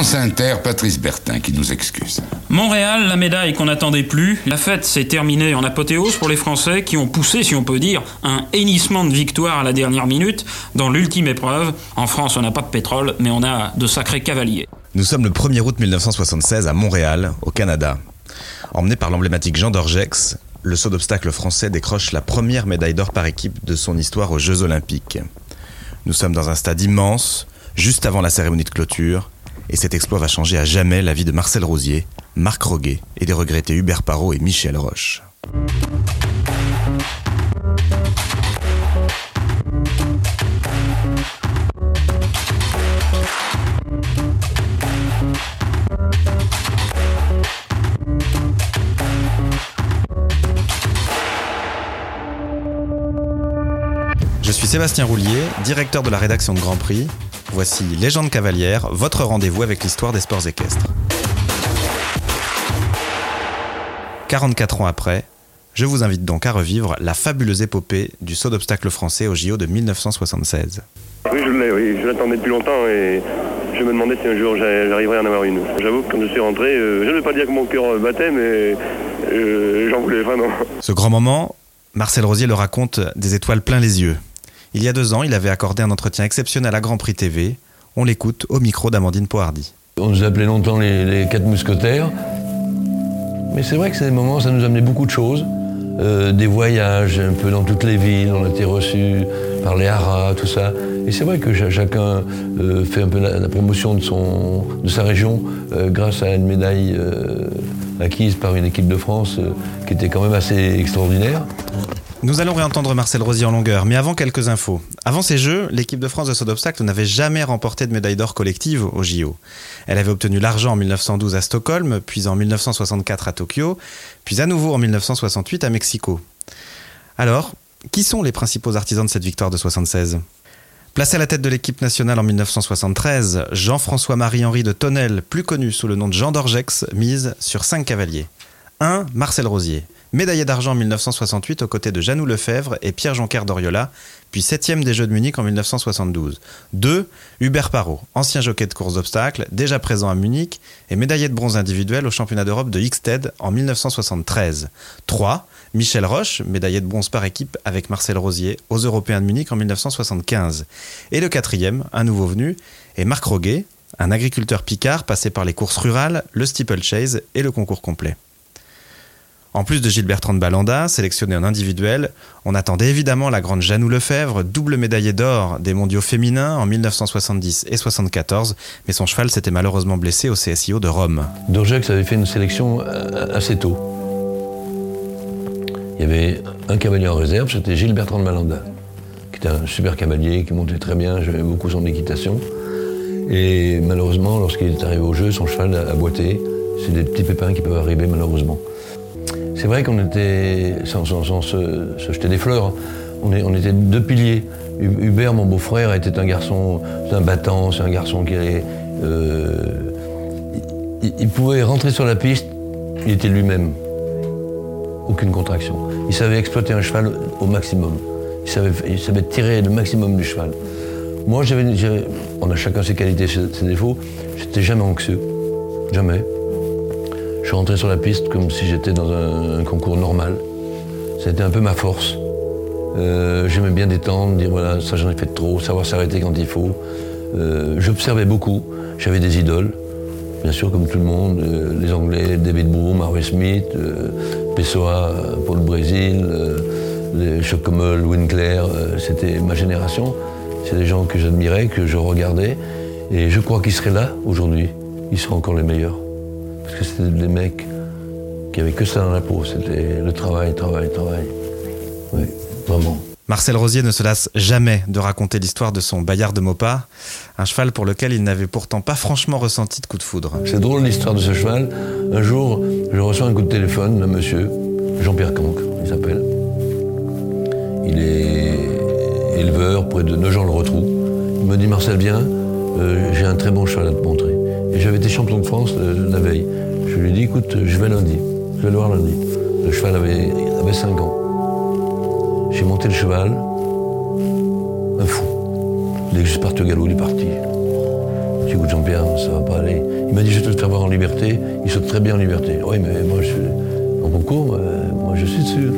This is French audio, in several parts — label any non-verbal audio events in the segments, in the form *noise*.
France Inter, Patrice Bertin qui nous excuse. Montréal, la médaille qu'on n'attendait plus. La fête s'est terminée en apothéose pour les Français qui ont poussé, si on peut dire, un hennissement de victoire à la dernière minute dans l'ultime épreuve. En France, on n'a pas de pétrole, mais on a de sacrés cavaliers. Nous sommes le 1er août 1976 à Montréal, au Canada. Emmené par l'emblématique Jean Dorgex, le saut d'obstacle français décroche la première médaille d'or par équipe de son histoire aux Jeux Olympiques. Nous sommes dans un stade immense, juste avant la cérémonie de clôture, et cet exploit va changer à jamais la vie de Marcel Rosier, Marc Roguet et des regrettés Hubert Parot et Michel Roche. Je suis Sébastien Roulier, directeur de la rédaction de Grand Prix. Voici Légende cavalière, votre rendez-vous avec l'histoire des sports équestres. 44 ans après, je vous invite donc à revivre la fabuleuse épopée du saut d'obstacle français au JO de 1976. Oui, je oui. Je l'attendais depuis longtemps et je me demandais si un jour j'a- j'arriverais à en avoir une. J'avoue que quand je suis rentré, euh, je ne vais pas dire que mon cœur battait, mais euh, j'en voulais vraiment. Ce grand moment, Marcel Rosier le raconte des étoiles plein les yeux. Il y a deux ans, il avait accordé un entretien exceptionnel à Grand Prix TV. On l'écoute au micro d'Amandine Pohardy. On nous appelait longtemps les, quatre mousquetaires. Mais c'est vrai que ces moments, ça nous a amené beaucoup de choses. Euh, des voyages un peu dans toutes les villes, on a été reçus par les haras, tout ça. Et c'est vrai que cha- chacun euh, fait un peu la, promotion de, sa région euh, grâce à une médaille acquise par une équipe de France qui était quand même assez extraordinaire. Nous allons réentendre Marcel Rosier en longueur, mais avant quelques infos. Avant ces Jeux, l'équipe de France de saut d'obstacle n'avait jamais remporté de médaille d'or collective au JO. Elle avait obtenu l'argent en 1912 à Stockholm, puis en 1964 à Tokyo, puis à nouveau en 1968 à Mexico. Alors, qui sont les principaux artisans de cette victoire de 76 Placé à la tête de l'équipe nationale en 1973, Jean-François-Marie-Henri de Tonnel, plus connu sous le nom de Jean d'Orgex, mise sur cinq cavaliers. 1. Marcel Rosier, médaillé d'argent en 1968 aux côtés de Janou Lefebvre et Pierre Jonquer d'Oriola, puis septième des Jeux de Munich en 1972. 2. Hubert Parot, ancien jockey de course d'obstacles, déjà présent à Munich et médaillé de bronze individuel au championnat d'Europe de Hickstead en 1973. 3. Michel Roche, médaillé de bronze par équipe avec Marcel Rosier aux Européens de Munich en 1975. Et le quatrième, un nouveau venu, est Marc Roguet, un agriculteur picard passé par les courses rurales, le steeplechase et le concours complet. En plus de Gilles Bertrand de Balanda, sélectionné en individuel, on attendait évidemment la grande Janou Lefebvre, double médaillée d'or des mondiaux féminins en 1970 et 74, mais son cheval s'était malheureusement blessé au CSIO de Rome. Dorgex avait fait une sélection euh, assez tôt. Il y avait un cavalier en réserve, c'était Gilles Bertrand de Malanda, qui était un super cavalier, qui montait très bien, j'aimais beaucoup son équitation. Et malheureusement, lorsqu'il est arrivé au jeu, son cheval a boité. C'est des petits pépins qui peuvent arriver malheureusement. C'est vrai qu'on était, sans, se, jeter des fleurs, hein, on, était deux piliers. Hu- Hubert, mon beau-frère, était un garçon, c'est un battant, c'est un garçon qui est, euh, il, pouvait rentrer sur la piste, il était lui-même. Aucune contraction. Il savait exploiter un cheval au maximum. Il savait, tirer le maximum du cheval. Moi, on a chacun ses qualités, ses, ses défauts. J'étais jamais anxieux. Jamais. Je suis rentré sur la piste comme si j'étais dans un, concours normal. C'était un peu ma force. Euh, J'aimais bien détendre, dire voilà, ça j'en ai fait trop, savoir s'arrêter quand il faut. Euh, J'observais beaucoup. J'avais des idoles, bien sûr, comme tout le monde. euh, les Anglais, David Broom, Harvey Smith, Pessoa, euh, Paul Brésil, les Chocomel, Winkler. C'était ma génération. C'est des gens que j'admirais, que je regardais. Et je crois qu'ils seraient là aujourd'hui. Ils seraient encore les meilleurs. Parce que c'était des mecs qui avaient que ça dans la peau. C'était le travail, travail, travail. Oui, vraiment. Marcel Rosier ne se lasse jamais de raconter l'histoire de son Bayard de Maupas, un cheval pour lequel il n'avait pourtant pas franchement ressenti de coup de foudre. C'est drôle l'histoire de ce cheval. Un jour, je reçois un coup de téléphone d'un monsieur, Jean-Pierre Cancre, il s'appelle. Il est éleveur près de Nogent-le-Rotrou. Il me dit Marcel, viens, euh, j'ai un très bon cheval à te montrer. Et j'avais été champion de France euh, la veille. Je lui ai dit écoute, je vais lundi, je vais le voir lundi. Le cheval avait, avait 5 ans. J'ai monté le cheval, un fou. Dès que je parti au galop, il est parti. J'ai dit, Jean-Pierre, ça va pas aller. Il m'a dit, je vais te faire voir en liberté. Il saute très bien en liberté. Oui, mais moi, je suis en concours, euh, moi, je suis dessus.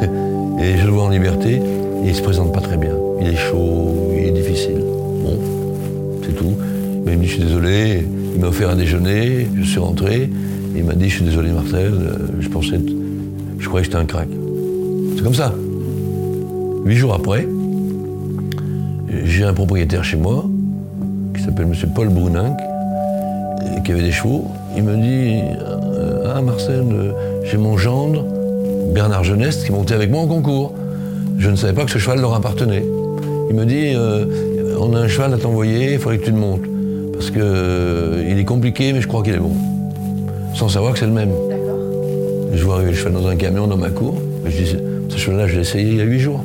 *laughs* et je le vois en liberté, et il se présente pas très bien. Il est chaud, il est difficile. Bon, c'est tout. Il m'a dit, je suis désolé. Il m'a offert un déjeuner, je suis rentré. il m'a dit, je suis désolé Marcel, euh, je pensais, je croyais que j'étais un crack. C'est comme ça. Huit jours après, j'ai un propriétaire chez moi, qui s'appelle M. Paul Bruninck, qui avait des chevaux. Il me dit euh, Ah, Marcel, euh, j'ai mon gendre, Bernard Jeunesse, qui montait avec moi en concours. Je ne savais pas que ce cheval leur appartenait. Il me dit On a un cheval à t'envoyer, il faudrait que tu le montes. Parce que il est compliqué, mais je crois qu'il est bon. Sans savoir que c'est le même. Je vois arriver le cheval dans un camion dans ma cour. Je dis Ce cheval-là, je l'ai essayé il y a huit jours.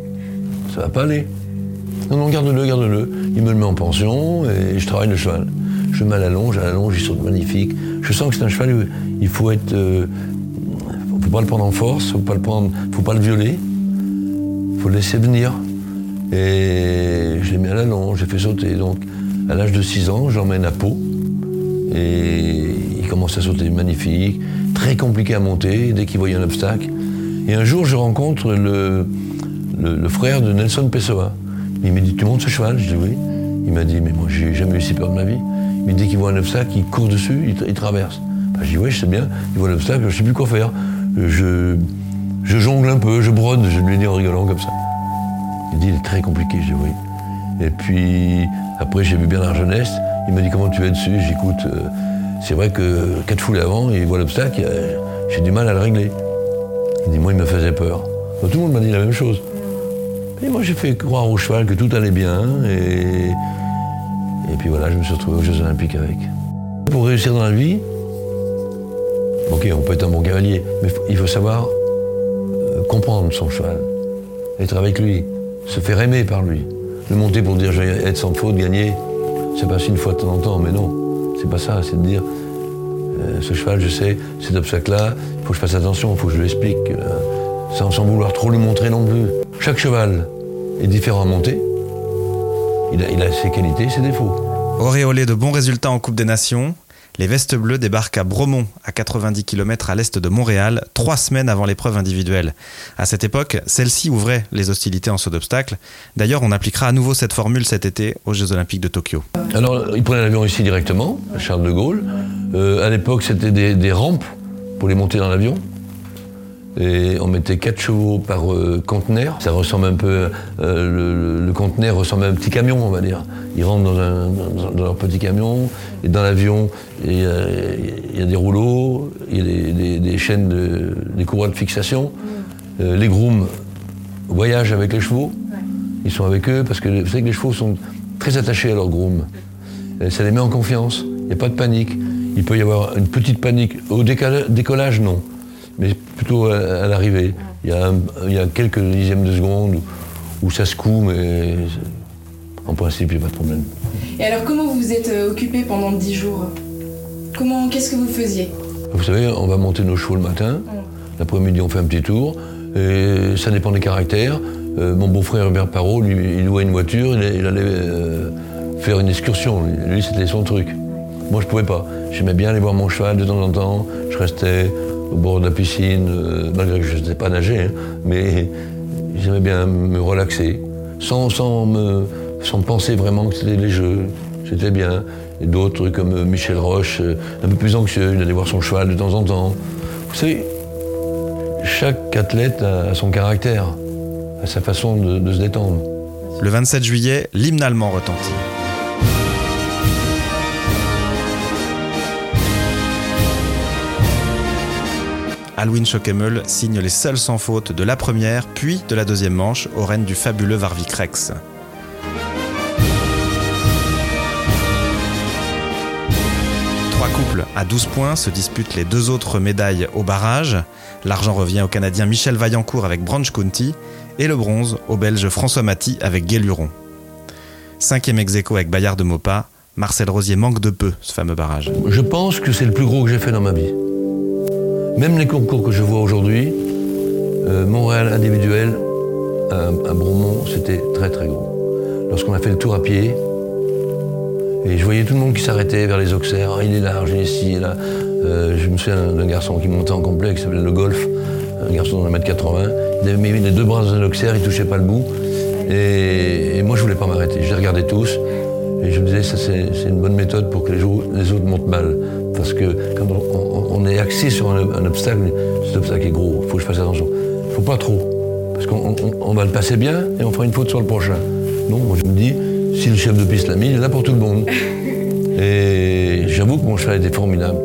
*laughs* Ça va pas aller. Non, non, garde-le, garde-le. Il me le met en pension et je travaille le cheval. Je mets à la longe, à la longe, il saute magnifique. Je sens que c'est un cheval, où il faut être. Euh, faut pas le prendre en force, faut pas le prendre, faut pas le violer. Faut le laisser venir. Et je l'ai mis à la longe, j'ai fait sauter. Donc, à l'âge de 6 ans, j'emmène à Pau. Et il commence à sauter magnifique, très compliqué à monter dès qu'il voyait un obstacle. Et un jour, je rencontre le, frère de Nelson Pessoa. Il m'a dit, tu montes ce cheval? Je dis oui. Il m'a dit, mais moi, j'ai jamais eu si peur de ma vie. Mais dès qu'il voit un obstacle, il court dessus, il, traverse. Ben, je dis, oui, je sais bien. Il voit l'obstacle, je ne sais plus quoi faire. Je, jongle un peu, je brode, je lui dit en rigolant comme ça. Il dit, il est très compliqué. Je dis, oui. Et puis, après, j'ai vu Bernard Jeunesse. Il m'a dit, comment tu es dessus? J'écoute, euh, c'est vrai que quatre foulées avant, il voit l'obstacle, j'ai du mal à le régler. Il dit, moi, il me faisait peur. tout le monde m'a dit la même chose. Et moi, j'ai fait croire au cheval que tout allait bien. Et, et puis voilà, je me suis retrouvé aux Jeux Olympiques avec. Pour réussir dans la vie, ok, on peut être un bon cavalier, mais il faut savoir euh, comprendre son cheval, être avec lui, se faire aimer par lui. Le monter pour dire je vais être sans faute, gagner, c'est pas une fois de temps en temps, mais non, c'est pas ça, c'est de dire euh, ce cheval, je sais, cet obstacle-là, il faut que je fasse attention, il faut que je lui explique, euh, sans, sans vouloir trop lui montrer non plus. Chaque cheval est différent à monter. Il a, ses qualités ses défauts. Auréolé de bons résultats en Coupe des Nations, les Vestes Bleues débarquent à Bromont, à 90 km à l'est de Montréal, trois semaines avant l'épreuve individuelle. À cette époque, celle-ci ouvrait les hostilités en saut d'obstacle. D'ailleurs, on appliquera à nouveau cette formule cet été aux Jeux Olympiques de Tokyo. Alors, ils prenaient l'avion ici directement, Charles de Gaulle. Euh, à l'époque, c'était des rampes pour les monter dans l'avion. Et on mettait quatre chevaux par euh, conteneur. Ça ressemble un peu, euh, le, conteneur ressemble à un petit camion, on va dire. Ils rentrent dans, leur petit camion, et dans l'avion, il y, a des rouleaux, il y a des, chaînes, de, des courroies de fixation. Euh, les grooms voyagent avec les chevaux. Ils sont avec eux parce que vous savez que les chevaux sont très attachés à leurs grooms. ça les met en confiance. Il n'y a pas de panique. Il peut y avoir une petite panique. Au décollage, non mais plutôt à, l'arrivée. Il, il, y a quelques dixièmes de seconde où, ça se coud, mais en principe, il n'y a pas de problème. Et alors, comment vous vous êtes euh, occupé pendant dix jours? Comment, Qu'est-ce que vous faisiez? Vous savez, on va monter nos chevaux le matin. L'après-midi, on fait un petit tour. Et ça dépend des caractères. Euh, mon beau-frère Hubert Parot, lui, il louait une voiture, il, allait euh, faire une excursion. Lui, c'était son truc. Moi, je pouvais pas. J'aimais bien aller voir mon cheval de temps en temps. Je restais au bord de la piscine, euh, malgré que je ne sais pas nager, hein, mais j'aimais bien me relaxer, sans, me, penser vraiment que c'était les jeux. C'était bien. Et d'autres comme euh, Michel Roche, euh, un peu plus anxieux, il allait voir son cheval de temps en temps. Vous savez, chaque athlète a son caractère, a sa façon de, de se détendre. Le 27 juillet, l'hymne allemand retentit. Alwin Schockemel signe les seuls sans faute de la première puis de la deuxième manche au règne du fabuleux Varvik Rex. Trois couples à 12 points se disputent les deux autres médailles au barrage. L'argent revient au Canadien Michel Vaillancourt avec Branch County et le bronze au Belge François Maty avec Guéluron. Cinquième ex avec Bayard de Maupas, Marcel Rosier manque de peu ce fameux barrage. Je pense que c'est le plus gros que j'ai fait dans ma vie. Même les concours que je vois aujourd'hui, euh, Montréal individuel à, Bromont, c'était très très gros. Lorsqu'on a fait le tour à pied, Et je voyais tout le monde qui s'arrêtait vers les Auxerres. Ah, il est large, il est ici, il est là. Euh, je me souviens d'un garçon qui montait en complet, qui s'appelait le Golf, un garçon d'un mètre 80. Il avait mis les deux bras dans un Auxerre, il touchait pas le bout. Et, moi, je voulais pas m'arrêter. Je les regardais tous. Et je me disais, ça, c'est une bonne méthode pour que les, autres montent mal. Parce que quand on, est axé sur un, obstacle, cet obstacle est gros, il faut que je fasse attention. Il faut pas trop. Parce qu'on va le passer bien et on fera une faute sur le prochain. Non, moi, je me dis, si le chef de piste l'a mis, il est là pour tout le monde. *laughs* Et j'avoue que mon cheval était formidable.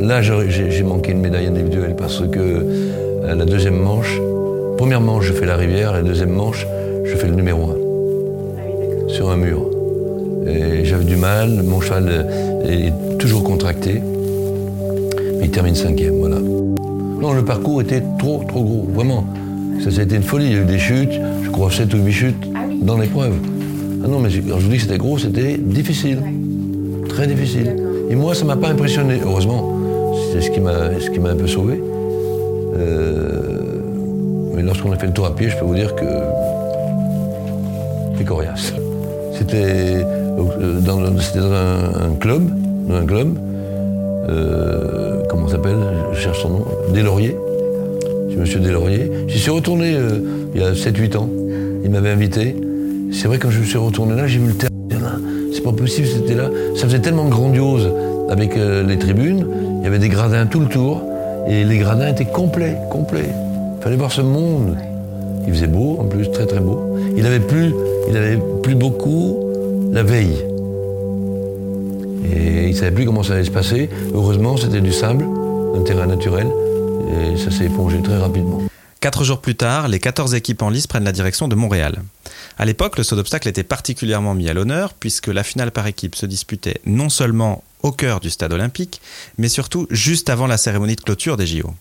là, j'ai manqué une médaille individuelle parce que euh, la deuxième manche, première manche, je fais la rivière, la deuxième manche, je fais le numéro un. sur un mur. Et j'avais du mal, mon cheval est toujours contracté. Il termine cinquième, voilà. Non, le parcours était trop, trop gros, vraiment. Ça, été une folie. Il y a eu des chutes, je crois 7 ou 8 chutes ah dans l'épreuve. Ah non, mais quand je vous dis que c'était gros, c'était difficile. Très difficile. Et moi, ça ne m'a pas impressionné, heureusement. C'est ce qui m'a un peu sauvé. Euh, mais lorsqu'on a fait le tour à pied, je peux vous dire que c'est coriace. C'était euh, dans, un, club, dans un club, euh, comment s'appelle? Je cherche son nom, Deslauriers. C'est Monsieur Deslauriers. J'y suis retourné il y a 7-8 ans. Il m'avait invité. C'est vrai, quand je suis retourné là, j'ai vu le terrain. C'est pas possible, c'était là. Ça faisait tellement grandiose avec euh, les tribunes. Il y avait des gradins tout le tour. Et les gradins étaient complets, complets. Il fallait voir ce monde. Il faisait beau, en plus, très très beau. Il avait plus, il avait plus beaucoup la veille. Et il savait plus comment ça allait se passer. Heureusement, c'était du sable, un terrain naturel. Et ça s'est épongé très rapidement. Quatre jours plus tard, les 14 équipes en lice prennent la direction de Montréal. À l'époque, le saut d'obstacle était particulièrement mis à l'honneur puisque la finale par équipe se disputait non seulement au cœur du stade olympique, mais surtout juste avant la cérémonie de clôture des JO.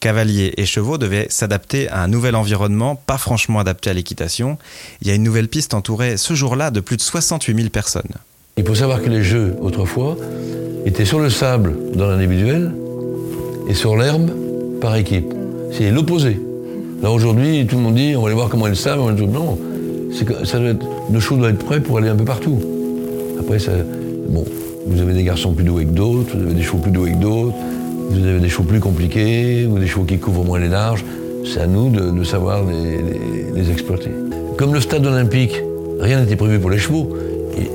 Cavaliers et chevaux devaient s'adapter à un nouvel environnement pas franchement adapté à l'équitation. Il y a une nouvelle piste entourée ce jour-là de plus de 68 000 personnes. Il faut savoir que les jeux, autrefois, étaient sur le sable dans l'individuel et sur l'herbe par équipe. C'est l'opposé. Là aujourd'hui, tout le monde dit on va aller voir comment ils savent. Non, ça doit être, le show doit être prêt pour aller un peu partout. Après, bon, vous avez des garçons plus doués que d'autres, vous avez des chevaux plus doués que d'autres, vous avez des chevaux plus compliqués, ou des chevaux qui couvrent moins les larges. C'est à nous de, savoir les, exploiter. Comme le stade olympique, rien n'était prévu pour les chevaux.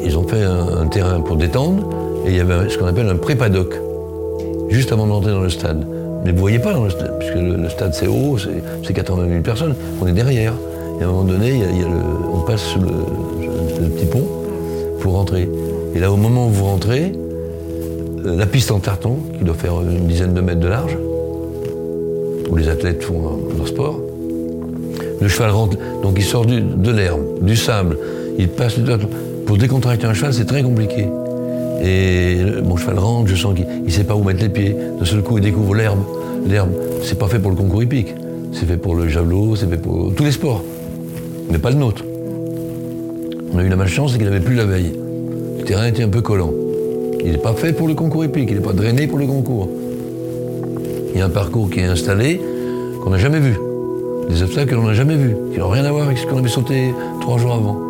Ils ont fait un, terrain pour détendre, et il y avait ce qu'on appelle un pré-paddock, juste avant d'entrer dans le stade. Mais vous ne voyez pas dans le stade, puisque le, stade c'est haut, c'est 80 000 personnes, on est derrière. Et à un moment donné, on passe le, petit pont pour rentrer. Et là, au moment où vous rentrez, la piste en tartan, qui doit faire une dizaine de mètres de large, où les athlètes font leur sport, le cheval rentre, donc il sort de l'herbe, du sable, il passe Pour décontracter un cheval, c'est très compliqué. Et mon cheval rentre, je sens qu'il ne sait pas où mettre les pieds. D'un seul coup, il découvre l'herbe. L'herbe, c'est pas fait pour le concours hippique. C'est fait pour le javelot, c'est fait pour tous les sports. Mais pas le nôtre. On a eu la malchance, c'est qu'il n'avait plus la veille. Le terrain était un peu collant. Il n'est pas fait pour le concours hippique, il n'est pas drainé pour le concours. Il y a un parcours qui est installé qu'on n'a jamais vu. Des obstacles que l'on n'a jamais vus, qui n'ont rien à voir avec ce qu'on avait sauté trois jours avant.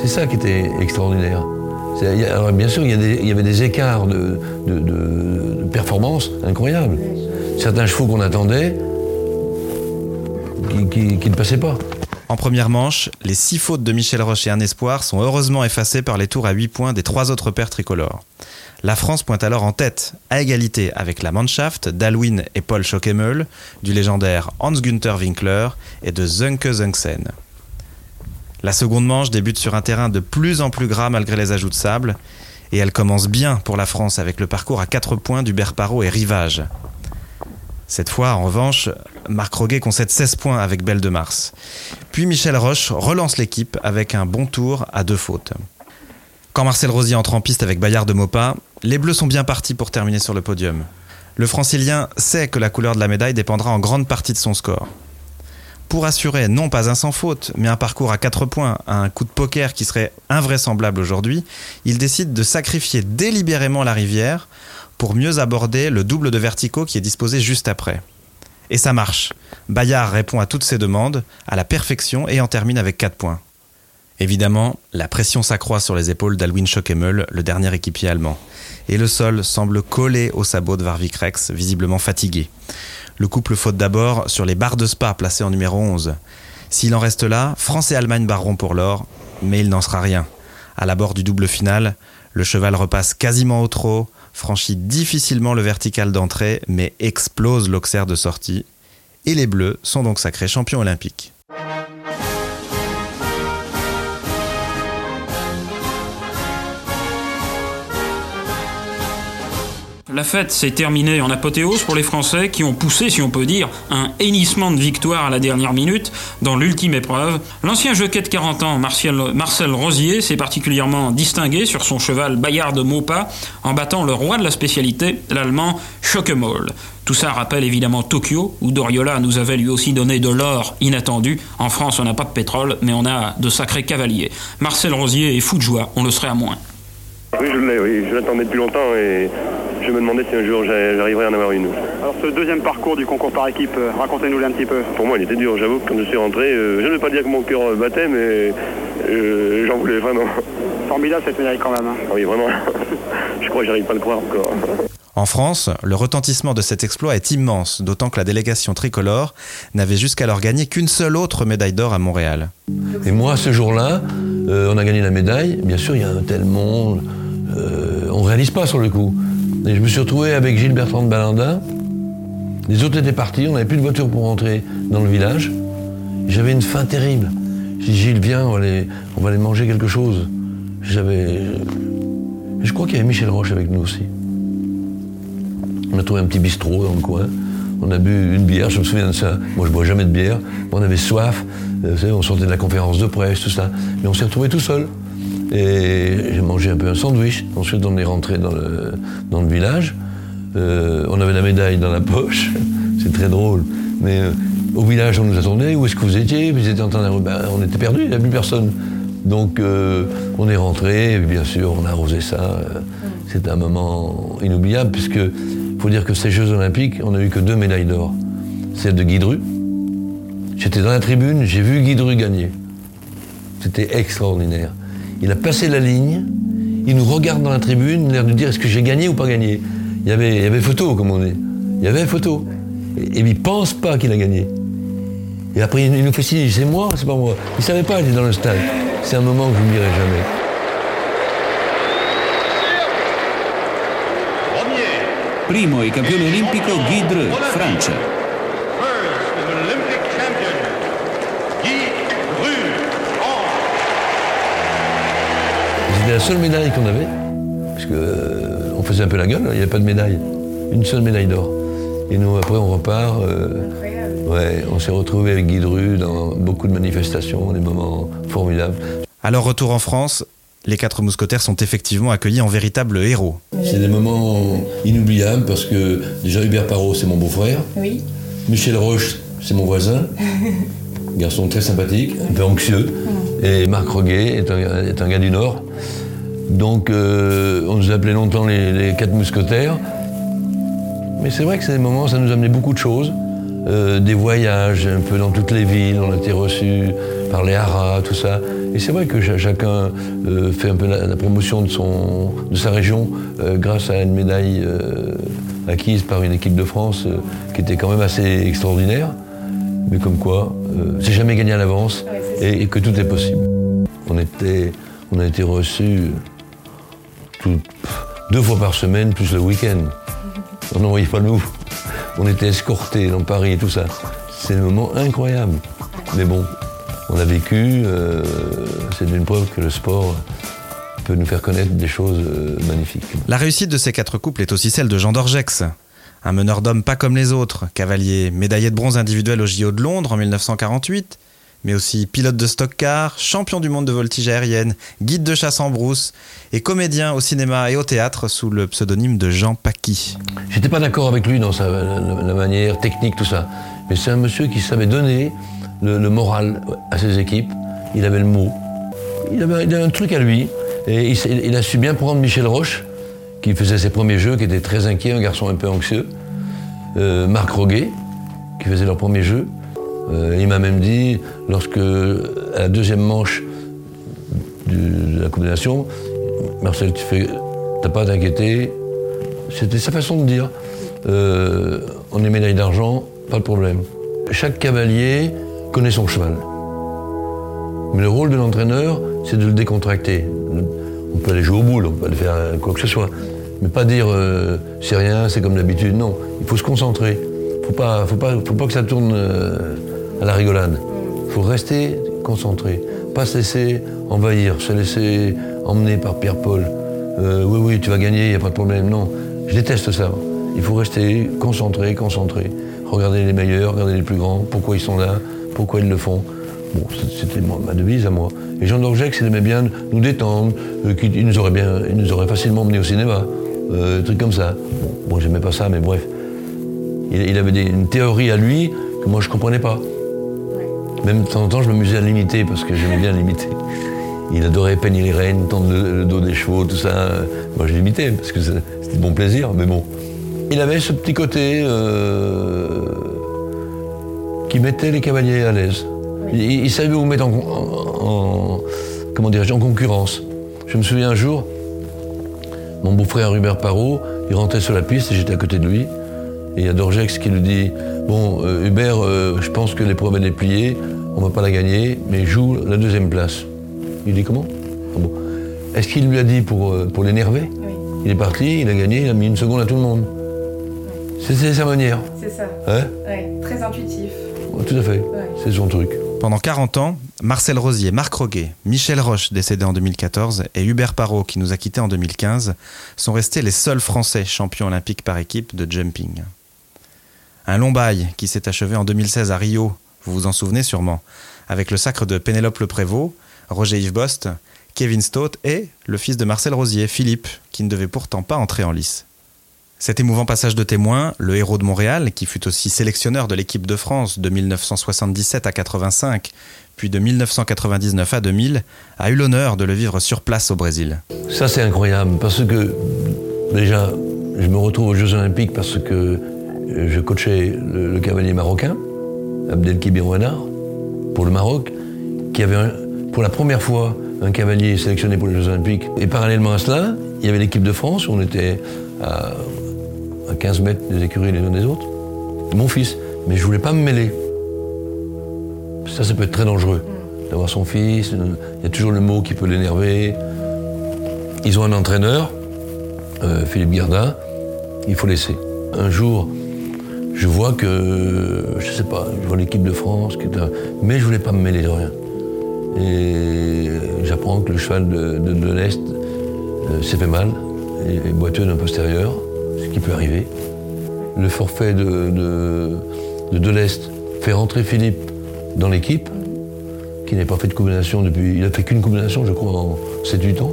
C'est ça qui était extraordinaire. Alors bien sûr, il y, avait des écarts de, performance incroyables. Certains chevaux qu'on attendait qui, ne passaient pas. En première manche, les six fautes de Michel Roche et un espoir sont heureusement effacées par les tours à 8 points des trois autres paires tricolores. La France pointe alors en tête, à égalité avec la Mannschaft d'Alwin et Paul Schockemel, du légendaire Hans-Günther Winkler et de Zunke Zungsen. La seconde manche débute sur un terrain de plus en plus gras malgré les ajouts de sable, et elle commence bien pour la France avec le parcours à 4 points du Berparo et Rivage. Cette fois, en revanche, Marc Roguet concède 16 points avec Belle de Mars. Puis Michel Roche relance l'équipe avec un bon tour à deux fautes. Quand Marcel Rosier entre en piste avec Bayard de Maupas, les Bleus sont bien partis pour terminer sur le podium. Le francilien sait que la couleur de la médaille dépendra en grande partie de son score pour assurer non pas un sans faute, mais un parcours à 4 points, un coup de poker qui serait invraisemblable aujourd'hui, il décide de sacrifier délibérément la rivière pour mieux aborder le double de verticaux qui est disposé juste après. Et ça marche. Bayard répond à toutes ces demandes, à la perfection, et en termine avec 4 points. Évidemment, la pression s'accroît sur les épaules d'Alwin Schockemel, le dernier équipier allemand. Et le sol semble collé au sabot de Warwick Rex, visiblement fatigué. Le couple faute d'abord sur les barres de Spa placées en numéro 11. S'il en reste là, France et Allemagne barreront pour l'or, mais il n'en sera rien. À la bord du double final, le cheval repasse quasiment au trot, franchit difficilement le vertical d'entrée, mais explose l'auxerre de sortie. Et les Bleus sont donc sacrés champions olympiques. La fête s'est terminée en apothéose pour les Français qui ont poussé, si on peut dire, un hennissement de victoire à la dernière minute dans l'ultime épreuve. L'ancien jockey de 40 ans, Marcel, Rosier, s'est particulièrement distingué sur son cheval Bayard de Maupas en battant le roi de la spécialité, l'allemand Schockemol. Tout ça rappelle évidemment Tokyo, où Doriola nous avait lui aussi donné de l'or inattendu. En France, on n'a pas de pétrole, mais on a de sacrés cavaliers. Marcel Rosier est fou de joie, on le serait à moins. Oui, je l'ai, oui. Je l'attendais depuis longtemps et je me demandais si un jour j'arriverais à en avoir une. Alors ce deuxième parcours du concours par équipe, euh, racontez-nous un petit peu. Pour moi, il était dur, j'avoue. Quand je suis rentré, euh, je ne veux pas dire que mon cœur battait, mais euh, j'en voulais vraiment. Formidable cette médaille quand même. hein. Ah oui, vraiment. *laughs* je crois que j'arrive pas à le croire encore. En France, le retentissement de cet exploit est immense, d'autant que la délégation tricolore n'avait jusqu'alors gagné qu'une seule autre médaille d'or à Montréal. Et moi, ce jour-là, euh, on a gagné la médaille. Bien sûr, il y a un tel monde. euh, on ne réalise pas sur le coup. Je me suis retrouvé avec Gilles Bertrand de Balinda. Les autres étaient partis, on n'avait plus de voiture pour rentrer dans le village. J'avais une faim terrible. J'ai dit, Gilles, viens, on va aller, manger quelque chose. J'avais. Je crois qu'il y avait Michel Roche avec nous aussi. On a trouvé un petit bistrot dans le coin. On a bu une bière, je me souviens de ça. Moi, je bois jamais de bière. On avait soif. Euh, on sortait de la conférence de presse, tout ça. Mais on s'est retrouvés tout seul. Et j'ai mangé un peu un sandwich. Ensuite, on est rentré dans le, dans le village. Euh, on avait la médaille dans la poche. *laughs* C'est très drôle. Mais euh, au village, on nous attendait. Où est-ce que vous étiez? En train. Ben, on était perdus, il n'y avait plus personne. Donc, euh, on est rentré. Bien sûr, on a arrosé ça. C'est un moment inoubliable, puisque faut dire que ces Jeux Olympiques, on n'a eu que deux médailles d'or. Celle de Guidru. J'étais dans la tribune, j'ai vu Guidru gagner. C'était extraordinaire. Il a passé la ligne, il nous regarde dans la tribune, l'air de dire est-ce que j'ai gagné ou pas gagné? Il y avait, photo, comme on dit. Il y avait photo. Et, et il pense pas qu'il a gagné. Et après, il nous fait signe, c'est moi, c'est pas moi? Il savait pas, il était dans le stade. C'est un moment que je n'oublierai jamais. Primo il campione olimpico Guy Dreux, Francia. C'était la seule médaille qu'on avait, parce que euh, on faisait un peu la gueule, il n'y avait pas de médaille. Une seule médaille d'or. Et nous, après, on repart. euh, ouais, on s'est retrouvés avec Guy Dru dans beaucoup de manifestations, des moments formidables. À leur retour en France, les quatre mousquetaires sont effectivement accueillis en véritables héros. C'est des moments inoubliables parce que déjà Hubert Parot, c'est mon beau-frère. Oui. Michel Roche, c'est mon voisin. *laughs* Garçon très sympathique, un peu anxieux. Et Marc Roguet est un, est un gars du Nord. Donc euh, on nous appelait longtemps les, les quatre mousquetaires. Mais c'est vrai que c'est des moments, ça nous a amené beaucoup de choses. Euh, des voyages un peu dans toutes les villes, on a été reçus par les haras, tout ça. Et c'est vrai que cha- chacun euh, fait un peu la, la promotion de, son, de sa région grâce à une médaille acquise par une équipe de France qui était quand même assez extraordinaire. Mais comme quoi, c'est jamais gagné à l'avance et, et que tout est possible. On, était, on a été reçus tout- deux fois par semaine, plus le week-end. *laughs* On n'envoyait pas nous. On était escortés dans Paris et tout ça. C'est un moment incroyable. Mais bon, on a vécu. euh, c'est une preuve que le sport peut nous faire connaître des choses euh, magnifiques. La réussite de ces quatre couples est aussi celle de Jean Dorgex. Un meneur d'hommes pas comme les autres, cavalier, médaillé de bronze individuel au JO de Londres en 1948, mais aussi pilote de stock-car, champion du monde de voltige aérienne, guide de chasse en brousse et comédien au cinéma et au théâtre sous le pseudonyme de Jean Paquis. J'étais pas d'accord avec lui dans sa, la, manière technique, tout ça. Mais c'est un monsieur qui savait donner le, moral à ses équipes. Il avait le mot. Il avait, un truc à lui. Et il a su bien prendre Michel Roche, qui faisait ses premiers jeux, qui était très inquiet, un garçon un peu anxieux. Euh, Marc Roguet, qui faisait leur premier jeu. Euh, il m'a même dit, lorsque à la deuxième manche, de la Coupe des Nations. Marcel, tu fais, t'as pas à t'inquiéter. C'était sa façon de dire. Euh, on est médaille d'argent, pas de problème. Chaque cavalier connaît son cheval. Mais le rôle de l'entraîneur, c'est de le décontracter. On peut aller jouer au boule, on peut aller faire quoi que ce soit. Mais pas dire euh, c'est rien, c'est comme d'habitude. Non, il faut se concentrer. Faut pas, faut pas, faut pas que ça tourne à la rigolade. faut rester concentré. Pas se laisser envahir, se laisser emmener par Pierre-Paul. Euh, oui, oui, tu vas gagner, il n'y a pas de problème. Non, je déteste ça. Il faut rester concentré, concentré. Regarder les meilleurs, regarder les plus grands, pourquoi ils sont là, pourquoi ils le font. Bon, c'était ma devise à moi. Et Jean d'Orgex, il aimait bien nous détendre, euh, il, nous aurait bien, il nous aurait facilement emmenés au cinéma, euh, des trucs comme ça. Bon, moi j'aimais pas ça, mais bref. Il, il avait une théorie à lui que moi je comprenais pas. Même de temps en temps, je m'amusais à l'imiter parce que j'aimais bien l'imiter. Il adorait peigner les rênes, tendre le, dos des chevaux, tout ça. Moi, je l'imitais parce que c'était bon plaisir, mais bon. Il avait ce petit côté euh, qui mettait les cavaliers à l'aise. Il, il savait vous mettre en, en- en- comment dirais-je, en concurrence. Je me souviens un jour, mon beau-frère Hubert Parot, il rentrait sur la piste et j'étais à côté de lui. Et il y a Dorgex qui lui dit Bon, euh, Hubert, euh, je pense que l'épreuve elle est pliée, on va pas la gagner, mais joue la deuxième place. Il dit Comment? Ah bon. Est-ce qu'il lui a dit pour, euh, pour l'énerver? Oui, Il est parti, il a gagné, il a mis une seconde à tout le monde. C'était sa manière. c'est ça. Hein? Ouais, très intuitif. Ouais, Tout à fait. Ouais. C'est son truc. Pendant 40 ans, Marcel Rosier, Marc Roguet, Michel Roche, décédé en 2014, et Hubert Parot, qui nous a quittés en 2015, sont restés les seuls Français champions olympiques par équipe de jumping. Un long bail qui s'est achevé en 2016 à Rio, vous vous en souvenez sûrement, avec le sacre de Pénélope Le Prévost, Roger Yves Bost, Kevin Stott et le fils de Marcel Rosier, Philippe, qui ne devait pourtant pas entrer en lice. Cet émouvant passage de témoin, le héros de Montréal, qui fut aussi sélectionneur de l'équipe de France de 1977 à 85, puis de 1999 à 2000, a eu l'honneur de le vivre sur place au Brésil. Ça, c'est incroyable parce que, déjà, je me retrouve aux Jeux Olympiques parce que je coachais le, cavalier marocain, Abdelkibir Ouanar, pour le Maroc, qui avait pour la première fois un cavalier sélectionné pour les Jeux Olympiques. Et parallèlement à cela, il y avait l'équipe de France, où on était à, à 15 mètres des écuries les uns des autres. Mon fils. Mais je voulais pas me mêler. Ça, ça peut être très dangereux. D'avoir son fils, il y a toujours le mot qui peut l'énerver. Ils ont un entraîneur, euh, Philippe Gardin, il faut laisser. Un jour, je vois que, je sais pas, je vois l'équipe de France, mais je voulais pas me mêler de rien. Et j'apprends que le cheval de, de, l'Est euh, s'est fait mal, et, et boiteux d'un postérieur, ce qui peut arriver. Le forfait de, de, l'Est fait rentrer Philippe dans l'équipe, qui n'a pas fait de combination depuis. Il a fait qu'une combination, je crois, en 7-8 ans.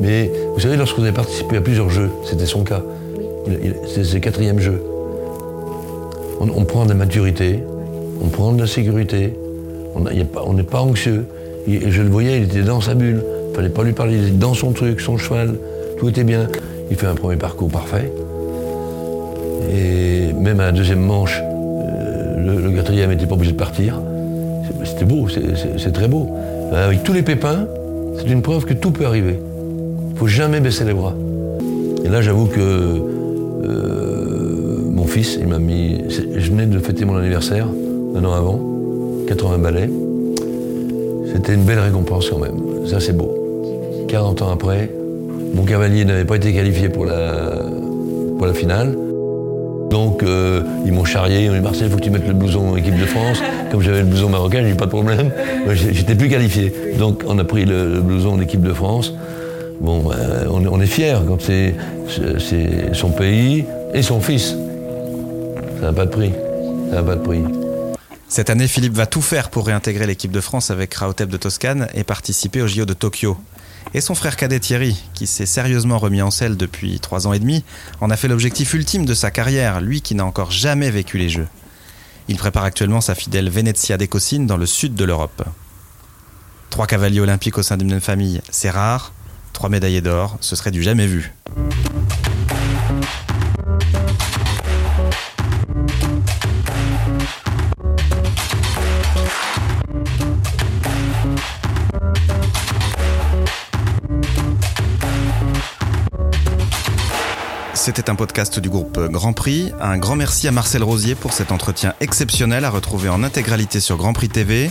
Mais vous savez, lorsque vous avez participé à plusieurs jeux, c'était son cas. C'est ses quatrième jeu. On, prend de la maturité, on prend de la sécurité, on n'est pas anxieux. Et je le voyais, il était dans sa bulle. Il fallait pas lui parler, il était dans son truc, son cheval, tout était bien. Il fait un premier parcours parfait. Et même à la deuxième manche, euh, le, quatrième n'était pas obligé de partir. C'était beau, c'est- très beau. Avec tous les pépins, c'est une preuve que tout peut arriver. Il faut jamais baisser les bras. Et là, j'avoue que euh, fils, il m'a mis. Je venais de fêter mon anniversaire un an avant, 80 balais. C'était une belle récompense quand même. Ça, c'est beau. 40 ans après, mon cavalier n'avait pas été qualifié pour la, finale. Donc, euh, ils m'ont charrié, ils m'ont dit Marcel, il faut que tu mettes le blouson équipe de France. Comme j'avais le blouson marocain, j'ai pas de problème. J'étais plus qualifié. Donc, on a pris le, blouson d'équipe de France. Bon, euh, on, est- on est fiers quand c'est son pays et son fils. Pas de prix. Cette année, Philippe va tout faire pour réintégrer l'équipe de France avec Raotep de Toscane et participer au JO de Tokyo. Et son frère cadet Thierry, qui s'est sérieusement remis en selle depuis trois ans et demi, en a fait l'objectif ultime de sa carrière, lui qui n'a encore jamais vécu les Jeux. Il prépare actuellement sa fidèle Venezia d'Ecosine dans le sud de l'Europe. Trois cavaliers olympiques au sein d'une même famille, c'est rare. Trois médaillés d'or, ce serait du jamais vu. C'était un podcast du groupe Grand Prix. Un grand merci à Marcel Rosier pour cet entretien exceptionnel à retrouver en intégralité sur Grand Prix TV.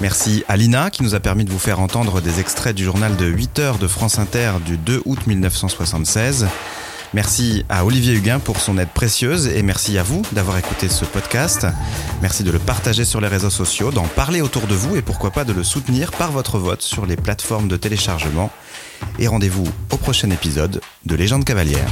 Merci à Lina qui nous a permis de vous faire entendre des extraits du journal de 8 heures de France Inter du 2 août 1976. Merci à Olivier Huguin pour son aide précieuse et merci à vous d'avoir écouté ce podcast. Merci de le partager sur les réseaux sociaux, d'en parler autour de vous et pourquoi pas de le soutenir par votre vote sur les plateformes de téléchargement. Et rendez-vous au prochain épisode de Légende cavalière.